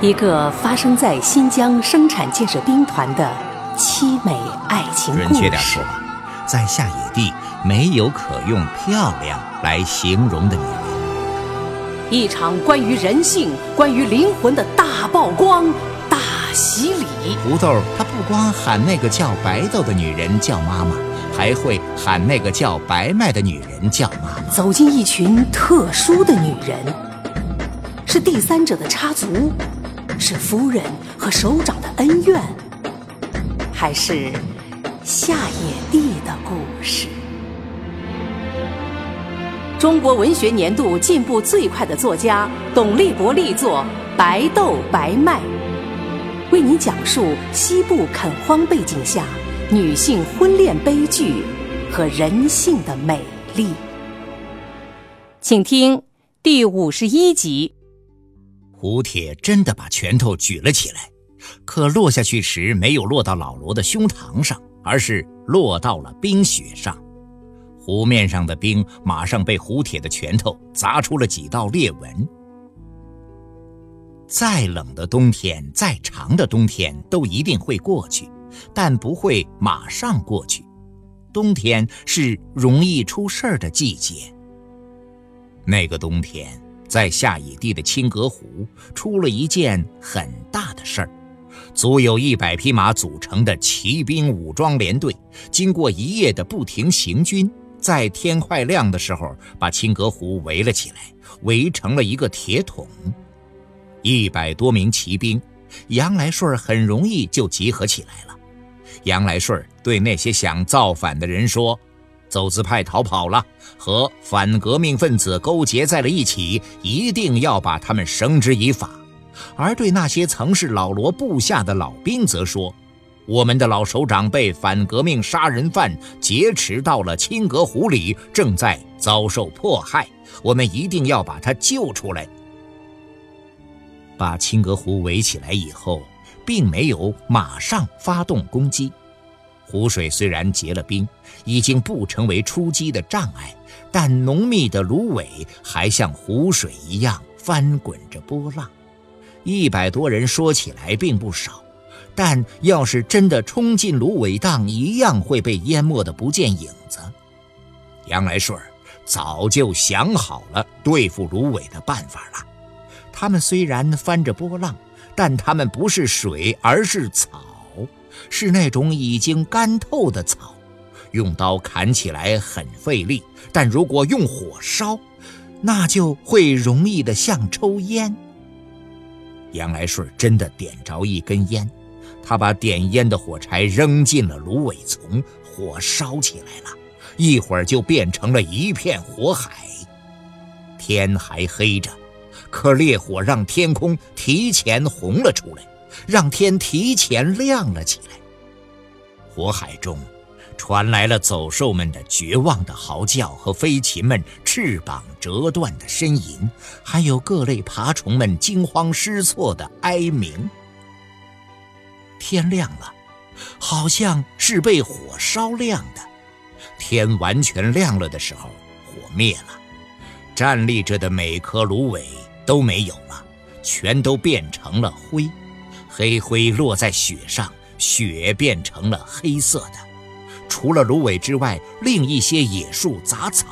一个发生在新疆生产建设兵团的凄美爱情故事。准确点说吧，在下野地没有可用“漂亮”来形容的女人。一场关于人性、关于灵魂的大曝光、大洗礼。胡豆他不光喊那个叫白豆的女人叫妈妈，还会喊那个叫白麦的女人叫妈妈。走进一群特殊的女人，是第三者的插足，是夫人和首长的恩怨，还是下野地的故事？中国文学年度进步最快的作家董立国力作《白豆白麦》，为您讲述西部垦荒背景下女性婚恋悲剧和人性的美丽。请听第五十一集。胡铁真的把拳头举了起来，可落下去时没有落到老罗的胸膛上，而是落到了冰雪上。湖面上的冰马上被胡铁的拳头砸出了几道裂纹。再冷的冬天，再长的冬天都一定会过去，但不会马上过去。冬天是容易出事儿的季节。那个冬天，在下野地的青格湖出了一件很大的事儿，足有一百匹马组成的骑兵武装连队，经过一夜的不停行军。在天快亮的时候，把青格湖围了起来，围成了一个铁桶。一百多名骑兵，杨来顺很容易就集合起来了。杨来顺对那些想造反的人说：“走资派逃跑了，和反革命分子勾结在了一起，一定要把他们绳之以法。”而对那些曾是老罗部下的老兵则说。我们的老首长被反革命杀人犯劫持到了青格湖里，正在遭受迫害。我们一定要把他救出来。把青格湖围起来以后，并没有马上发动攻击。湖水虽然结了冰，已经不成为出击的障碍，但浓密的芦苇还像湖水一样翻滚着波浪。一百多人说起来并不少。但要是真的冲进芦苇荡，一样会被淹没的不见影子。杨来顺早就想好了对付芦苇的办法了。他们虽然翻着波浪，但他们不是水，而是草，是那种已经干透的草。用刀砍起来很费力，但如果用火烧，那就会容易的像抽烟。杨来顺真的点着一根烟。他把点烟的火柴扔进了芦苇丛，火烧起来了，一会儿就变成了一片火海。天还黑着，可烈火让天空提前红了出来，让天提前亮了起来。火海中，传来了走兽们的绝望的嚎叫和飞禽们翅膀折断的呻吟，还有各类爬虫们惊慌失措的哀鸣。天亮了，好像是被火烧亮的。天完全亮了的时候，火灭了，站立着的每棵芦苇都没有了，全都变成了灰。黑灰落在雪上，雪变成了黑色的。除了芦苇之外，另一些野树杂草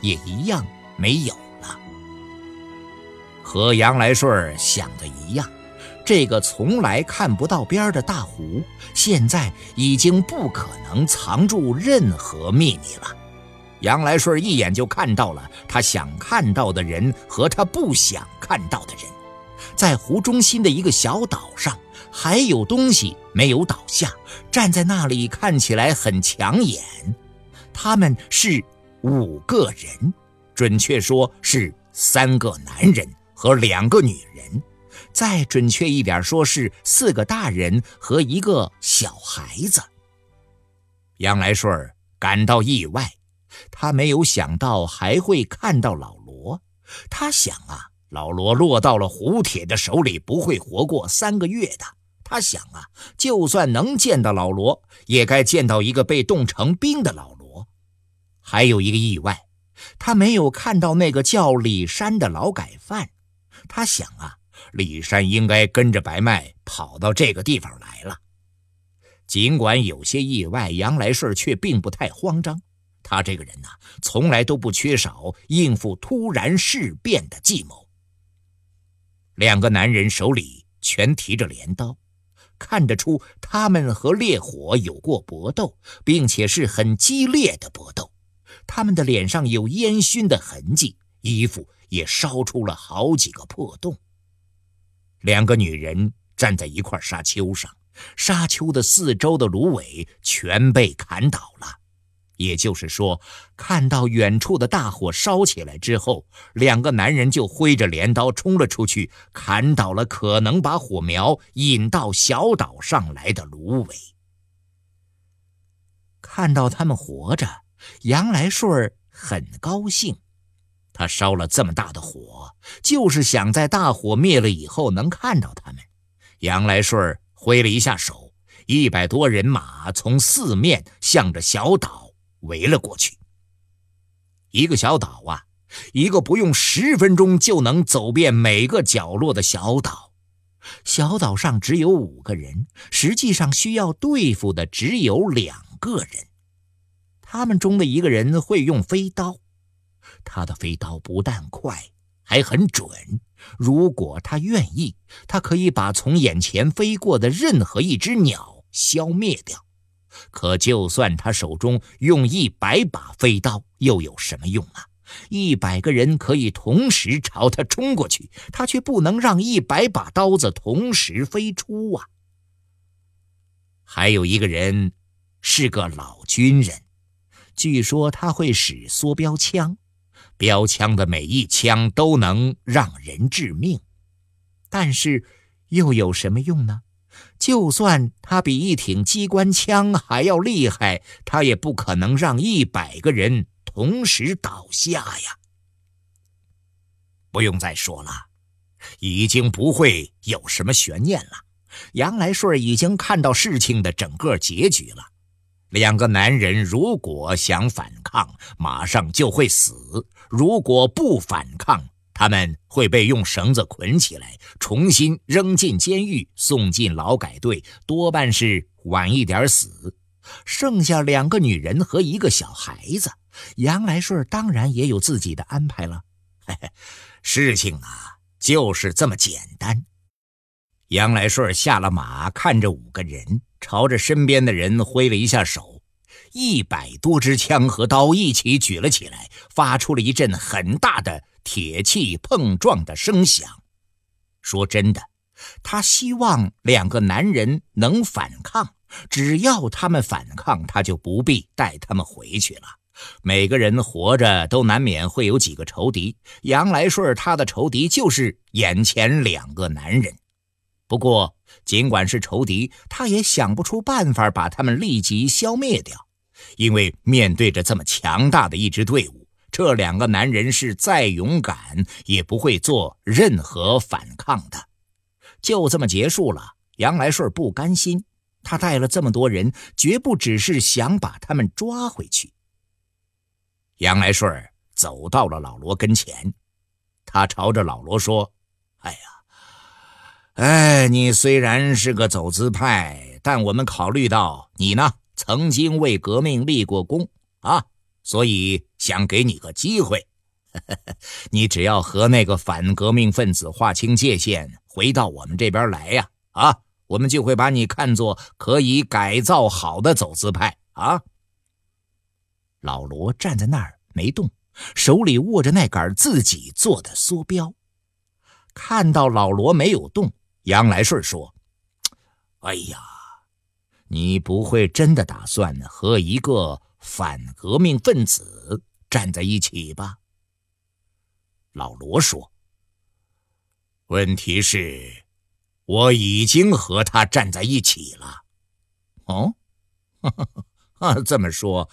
也一样没有了。和杨来顺想的一样。这个从来看不到边的大湖，现在已经不可能藏住任何秘密了。杨来顺一眼就看到了他想看到的人和他不想看到的人。在湖中心的一个小岛上，还有东西没有倒下，站在那里看起来很抢眼。他们是五个人，准确说是三个男人和两个女人。再准确一点说，是四个大人和一个小孩子。杨来顺感到意外，他没有想到还会看到老罗。他想啊，老罗落到了胡铁的手里，不会活过三个月的。他想啊，就算能见到老罗，也该见到一个被冻成冰的老罗。还有一个意外，他没有看到那个叫李山的劳改犯。他想啊。李山应该跟着白麦跑到这个地方来了。尽管有些意外，杨来顺却并不太慌张。他这个人呐，从来都不缺少应付突然事变的计谋。两个男人手里全提着镰刀，看得出他们和烈火有过搏斗，并且是很激烈的搏斗。他们的脸上有烟熏的痕迹，衣服也烧出了好几个破洞。两个女人站在一块沙丘上，沙丘的四周的芦苇全被砍倒了。也就是说，看到远处的大火烧起来之后，两个男人就挥着镰刀冲了出去，砍倒了可能把火苗引到小岛上来的芦苇。看到他们活着，杨来顺很高兴。他烧了这么大的火，就是想在大火灭了以后能看到他们。杨来顺挥了一下手，一百多人马从四面向着小岛围了过去。一个小岛啊，一个不用十分钟就能走遍每个角落的小岛。小岛上只有五个人，实际上需要对付的只有两个人。他们中的一个人会用飞刀。他的飞刀不但快，还很准。如果他愿意，他可以把从眼前飞过的任何一只鸟消灭掉。可就算他手中用一百把飞刀，又有什么用啊？一百个人可以同时朝他冲过去，他却不能让一百把刀子同时飞出啊！还有一个人是个老军人，据说他会使梭镖枪。标枪的每一枪都能让人致命，但是又有什么用呢？就算他比一挺机关枪还要厉害，他也不可能让一百个人同时倒下呀！不用再说了，已经不会有什么悬念了。杨来顺已经看到事情的整个结局了。两个男人如果想反抗，马上就会死；如果不反抗，他们会被用绳子捆起来，重新扔进监狱，送进劳改队，多半是晚一点死。剩下两个女人和一个小孩子，杨来顺当然也有自己的安排了。嘿嘿，事情啊，就是这么简单。杨来顺下了马，看着五个人。朝着身边的人挥了一下手，一百多支枪和刀一起举了起来，发出了一阵很大的铁器碰撞的声响。说真的，他希望两个男人能反抗，只要他们反抗，他就不必带他们回去了。每个人活着都难免会有几个仇敌，杨来顺他的仇敌就是眼前两个男人。不过，尽管是仇敌，他也想不出办法把他们立即消灭掉，因为面对着这么强大的一支队伍，这两个男人是再勇敢也不会做任何反抗的。就这么结束了。杨来顺不甘心，他带了这么多人，绝不只是想把他们抓回去。杨来顺走到了老罗跟前，他朝着老罗说：“哎呀。”哎，你虽然是个走资派，但我们考虑到你呢曾经为革命立过功啊，所以想给你个机会。你只要和那个反革命分子划清界限，回到我们这边来呀，啊，我们就会把你看作可以改造好的走资派啊。老罗站在那儿没动，手里握着那杆自己做的梭镖，看到老罗没有动。杨来顺说：“哎呀，你不会真的打算和一个反革命分子站在一起吧？”老罗说：“问题是，我已经和他站在一起了。”哦，这么说，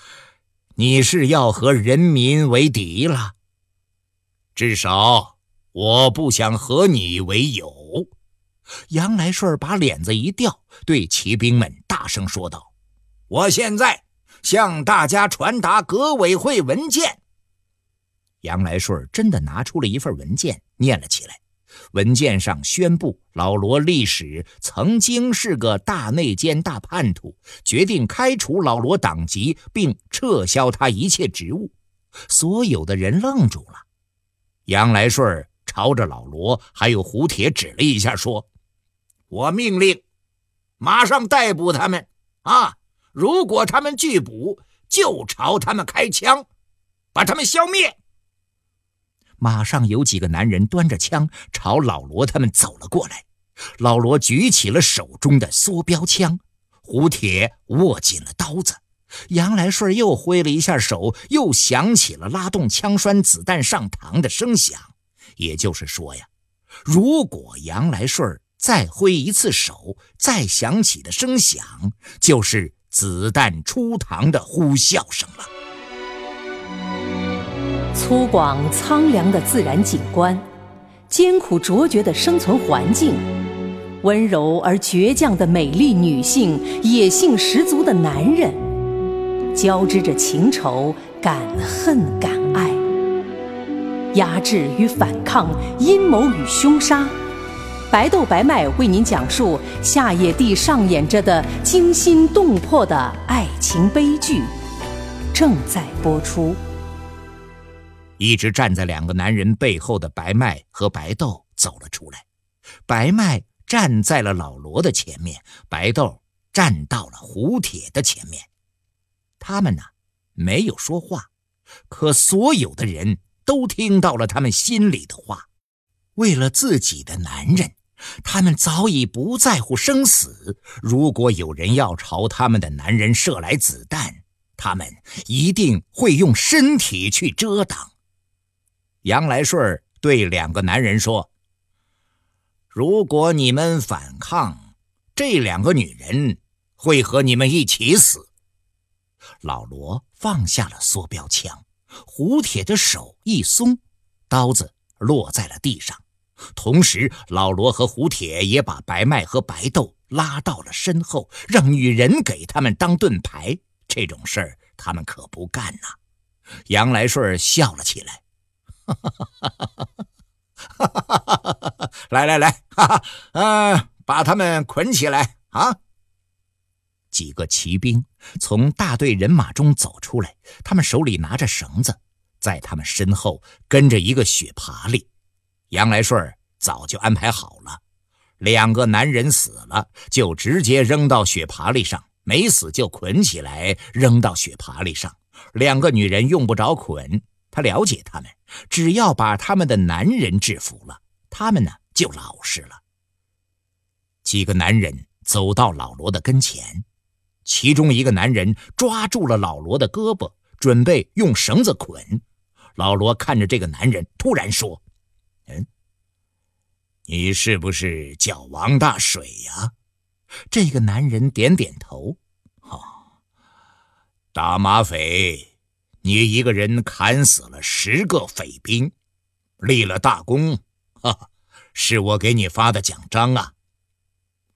你是要和人民为敌了？至少，我不想和你为友。杨来顺把脸子一掉，对骑兵们大声说道：“我现在向大家传达革委会文件。”杨来顺真的拿出了一份文件，念了起来。文件上宣布老罗历史曾经是个大内奸、大叛徒，决定开除老罗党籍，并撤销他一切职务。所有的人愣住了。杨来顺朝着老罗还有胡铁指了一下，说：“我命令，马上逮捕他们！啊，如果他们拒捕，就朝他们开枪，把他们消灭。”马上有几个男人端着枪朝老罗他们走了过来。老罗举起了手中的梭镖枪，胡铁握紧了刀子。杨来顺又挥了一下手，又响起了拉动枪栓子弹上膛的声响。也就是说呀，如果杨来顺再挥一次手，再响起的声响，就是子弹出膛的呼啸声了。粗犷苍凉的自然景观，艰苦卓绝的生存环境，温柔而倔强的美丽女性，野性十足的男人，交织着情仇、敢恨、敢爱，压制与反抗，阴谋与凶杀。白豆白麦为您讲述夏野地上演着的惊心动魄的爱情悲剧，正在播出。一直站在两个男人背后的白麦和白豆走了出来，白麦站在了老罗的前面，白豆站到了胡铁的前面。他们呢，没有说话，可所有的人都听到了他们心里的话。为了自己的男人，他们早已不在乎生死。如果有人要朝他们的男人射来子弹，他们一定会用身体去遮挡。杨来顺对两个男人说：“如果你们反抗，这两个女人会和你们一起死。”老罗放下了梭镖枪，胡铁的手一松，刀子落在了地上。同时，老罗和胡铁也把白麦和白豆拉到了身后，让女人给他们当盾牌。这种事儿他们可不干呐。杨来顺笑了起来。哈，哈，来来来，哈哈，嗯，把他们捆起来啊！几个骑兵从大队人马中走出来，他们手里拿着绳子，在他们身后跟着一个雪爬犁。杨来顺早就安排好了，两个男人死了就直接扔到雪爬犁上，没死就捆起来扔到雪爬犁上。两个女人用不着捆。他了解他们，只要把他们的男人制服了，他们呢就老实了。几个男人走到老罗的跟前，其中一个男人抓住了老罗的胳膊，准备用绳子捆。老罗看着这个男人，突然说：“人，你是不是叫王大水呀？”这个男人点点头：“哦，打马匪。”你一个人砍死了十个匪兵，立了大功，哈哈，是我给你发的奖章啊！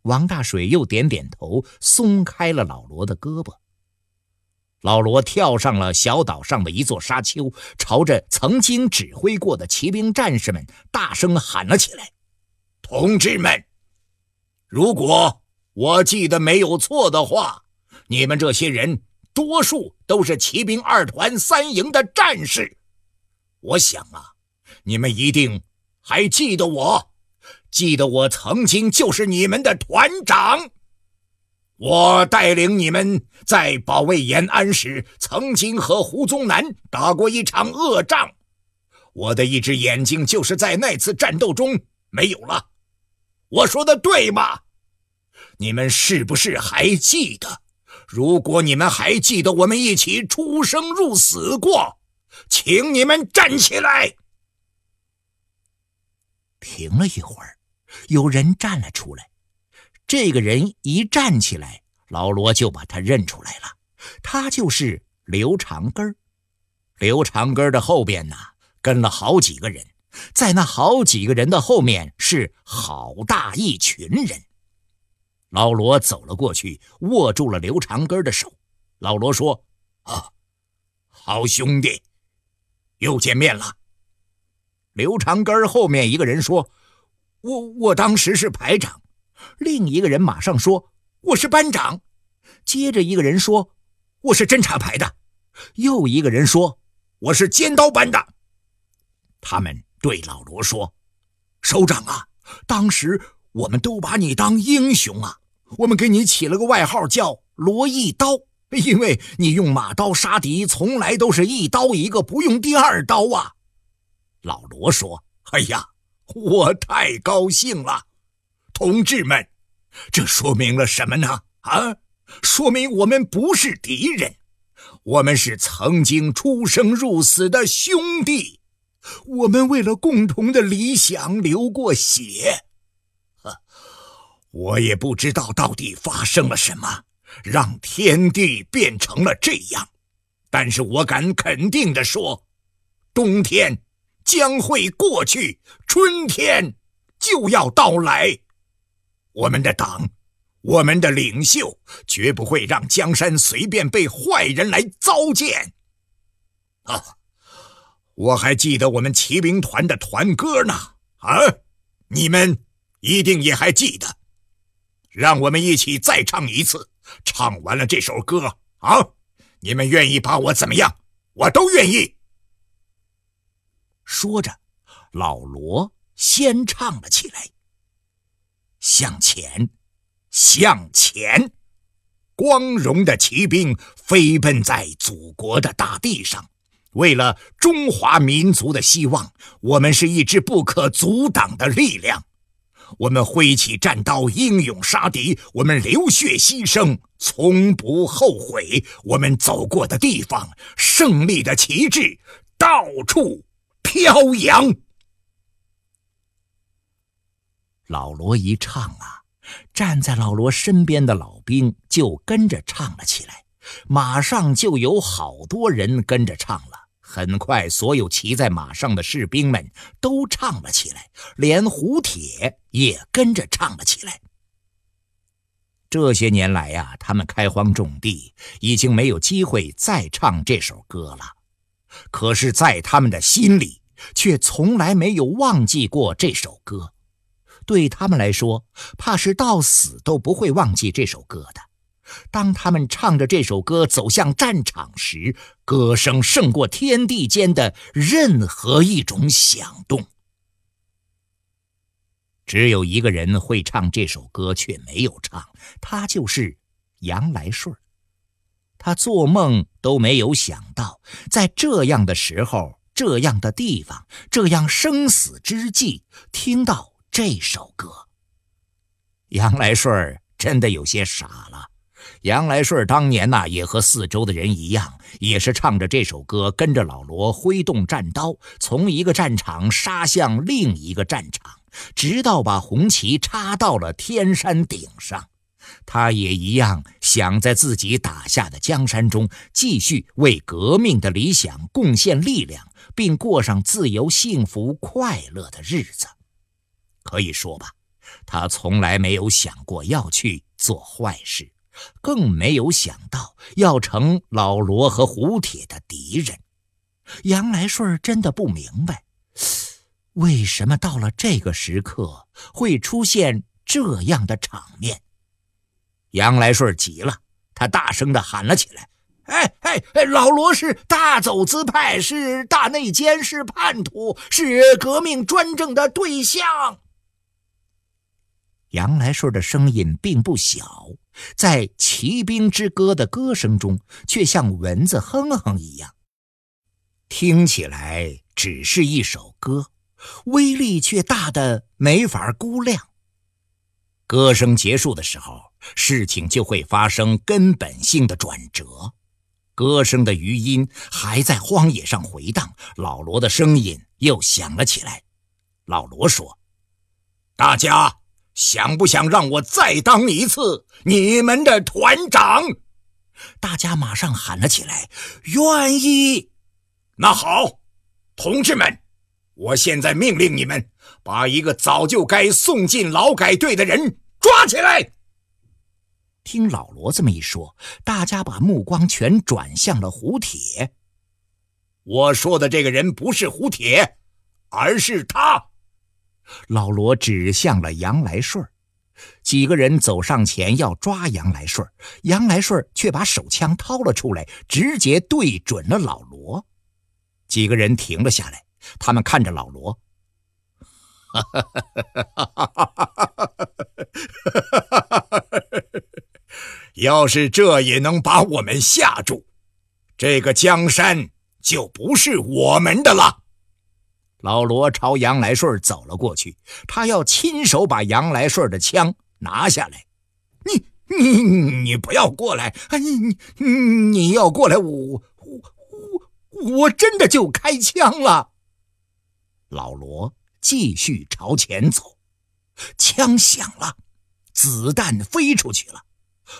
王大水又点点头，松开了老罗的胳膊。老罗跳上了小岛上的一座沙丘，朝着曾经指挥过的骑兵战士们大声喊了起来：“同志们，如果我记得没有错的话，你们这些人……”多数都是骑兵二团三营的战士，我想啊，你们一定还记得我，记得我曾经就是你们的团长。我带领你们在保卫延安时，曾经和胡宗南打过一场恶仗，我的一只眼睛就是在那次战斗中没有了。我说的对吗？你们是不是还记得？如果你们还记得我们一起出生入死过，请你们站起来。停了一会儿，有人站了出来。这个人一站起来，老罗就把他认出来了，他就是刘长根。刘长根的后边呢，跟了好几个人，在那好几个人的后面是好大一群人。老罗走了过去，握住了刘长根的手。老罗说：“啊，好兄弟，又见面了。”刘长根后面一个人说：“我我当时是排长。”另一个人马上说：“我是班长。”接着一个人说：“我是侦察排的。”又一个人说：“我是尖刀班的。”他们对老罗说：“首长啊，当时我们都把你当英雄啊，我们给你起了个外号叫‘罗一刀’，因为你用马刀杀敌，从来都是一刀一个，不用第二刀啊。”老罗说：“哎呀，我太高兴了，同志们，这说明了什么呢？啊，说明我们不是敌人。”我们是曾经出生入死的兄弟，我们为了共同的理想流过血。呵我也不知道到底发生了什么，让天地变成了这样。但是我敢肯定的说，冬天将会过去，春天就要到来。我们的党。我们的领袖绝不会让江山随便被坏人来糟践。啊，我还记得我们骑兵团的团歌呢。啊，你们一定也还记得。让我们一起再唱一次。唱完了这首歌，啊，你们愿意把我怎么样？我都愿意。说着，老罗先唱了起来。向前。向前，光荣的骑兵飞奔在祖国的大地上，为了中华民族的希望，我们是一支不可阻挡的力量。我们挥起战刀，英勇杀敌；我们流血牺牲，从不后悔。我们走过的地方，胜利的旗帜到处飘扬。老罗一唱啊！站在老罗身边的老兵就跟着唱了起来，马上就有好多人跟着唱了。很快，所有骑在马上的士兵们都唱了起来，连胡铁也跟着唱了起来。这些年来呀，他们开荒种地，已经没有机会再唱这首歌了。可是，在他们的心里，却从来没有忘记过这首歌。对他们来说，怕是到死都不会忘记这首歌的。当他们唱着这首歌走向战场时，歌声胜过天地间的任何一种响动。只有一个人会唱这首歌，却没有唱，他就是杨来顺。他做梦都没有想到，在这样的时候、这样的地方、这样生死之际，听到。这首歌，杨来顺真的有些傻了。杨来顺当年呐，也和四周的人一样，也是唱着这首歌，跟着老罗挥动战刀，从一个战场杀向另一个战场，直到把红旗插到了天山顶上。他也一样，想在自己打下的江山中，继续为革命的理想贡献力量，并过上自由、幸福、快乐的日子。可以说吧，他从来没有想过要去做坏事，更没有想到要成老罗和胡铁的敌人。杨来顺真的不明白，为什么到了这个时刻会出现这样的场面。杨来顺急了，他大声地喊了起来：“哎哎哎！老罗是大走资派，是大内奸，是叛徒，是革命专政的对象。”杨来顺的声音并不小，在《骑兵之歌》的歌声中，却像蚊子哼哼一样。听起来只是一首歌，威力却大的没法估量。歌声结束的时候，事情就会发生根本性的转折。歌声的余音还在荒野上回荡，老罗的声音又响了起来。老罗说：“大家。”想不想让我再当一次你们的团长？大家马上喊了起来：“愿意！”那好，同志们，我现在命令你们把一个早就该送进劳改队的人抓起来。听老罗这么一说，大家把目光全转向了胡铁。我说的这个人不是胡铁，而是他。老罗指向了杨来顺几个人走上前要抓杨来顺杨来顺却把手枪掏了出来，直接对准了老罗。几个人停了下来，他们看着老罗。要是这也能把我们吓住，这个江山就不是我们的了。老罗朝杨来顺走了过去，他要亲手把杨来顺的枪拿下来。你你你不要过来！你你你要过来，我我我我真的就开枪了。老罗继续朝前走，枪响了，子弹飞出去了。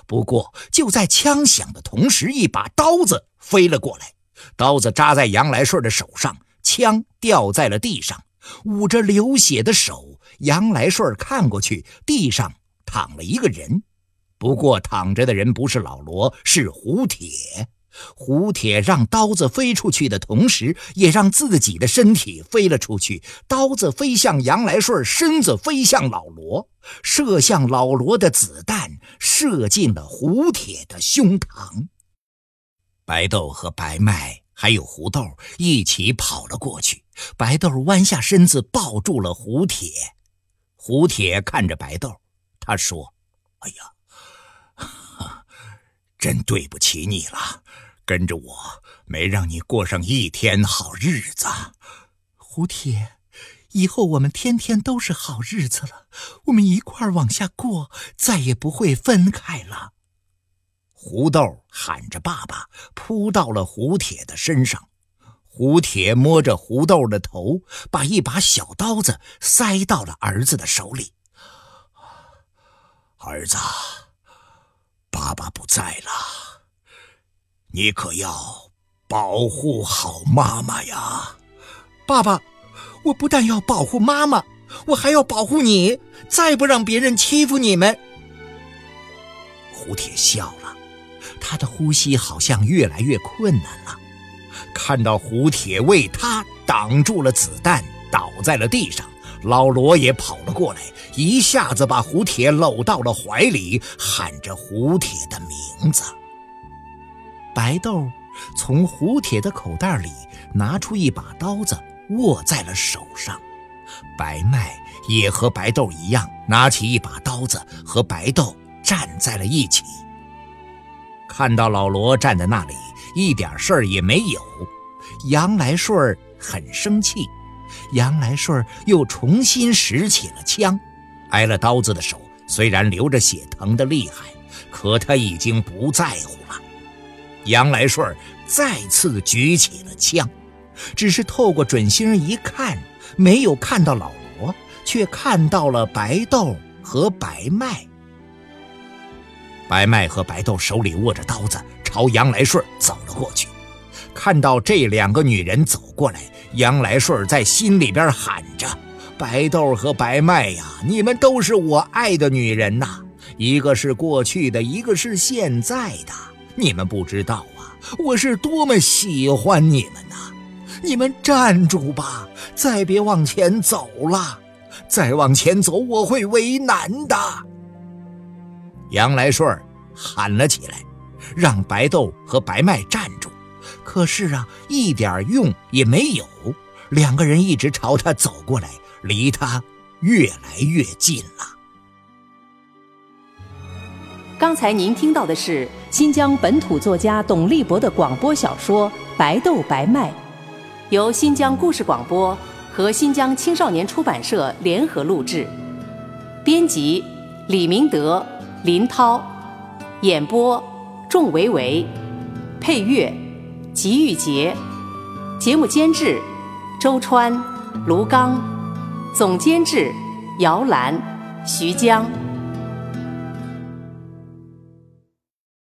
不过就在枪响的同时，一把刀子飞了过来，刀子扎在杨来顺的手上。枪掉在了地上，捂着流血的手，杨来顺看过去，地上躺了一个人。不过躺着的人不是老罗，是胡铁。胡铁让刀子飞出去的同时，也让自己的身体飞了出去。刀子飞向杨来顺，身子飞向老罗，射向老罗的子弹射进了胡铁的胸膛。白豆和白麦。还有胡豆一起跑了过去，白豆弯下身子抱住了胡铁。胡铁看着白豆，他说：“哎呀，真对不起你了，跟着我没让你过上一天好日子。”胡铁，以后我们天天都是好日子了，我们一块儿往下过，再也不会分开了。胡豆喊着“爸爸”，扑到了胡铁的身上。胡铁摸着胡豆的头，把一把小刀子塞到了儿子的手里。儿子，爸爸不在了，你可要保护好妈妈呀！爸爸，我不但要保护妈妈，我还要保护你，再不让别人欺负你们。胡铁笑了。他的呼吸好像越来越困难了。看到胡铁为他挡住了子弹，倒在了地上，老罗也跑了过来，一下子把胡铁搂到了怀里，喊着胡铁的名字。白豆从胡铁的口袋里拿出一把刀子，握在了手上。白麦也和白豆一样，拿起一把刀子，和白豆站在了一起。看到老罗站在那里，一点事儿也没有，杨来顺很生气。杨来顺又重新拾起了枪，挨了刀子的手虽然流着血，疼得厉害，可他已经不在乎了。杨来顺再次举起了枪，只是透过准星一看，没有看到老罗，却看到了白豆和白麦。白麦和白豆手里握着刀子，朝杨来顺走了过去。看到这两个女人走过来，杨来顺在心里边喊着：“白豆和白麦呀，你们都是我爱的女人呐！一个是过去的，一个是现在的。你们不知道啊，我是多么喜欢你们呐！你们站住吧，再别往前走了。再往前走，我会为难的。”杨来顺喊了起来，让白豆和白麦站住。可是啊，一点用也没有。两个人一直朝他走过来，离他越来越近了。刚才您听到的是新疆本土作家董立博的广播小说《白豆白麦》，由新疆故事广播和新疆青少年出版社联合录制，编辑李明德。林涛，演播仲维维，配乐吉玉杰，节目监制周川、卢刚，总监制姚兰、徐江。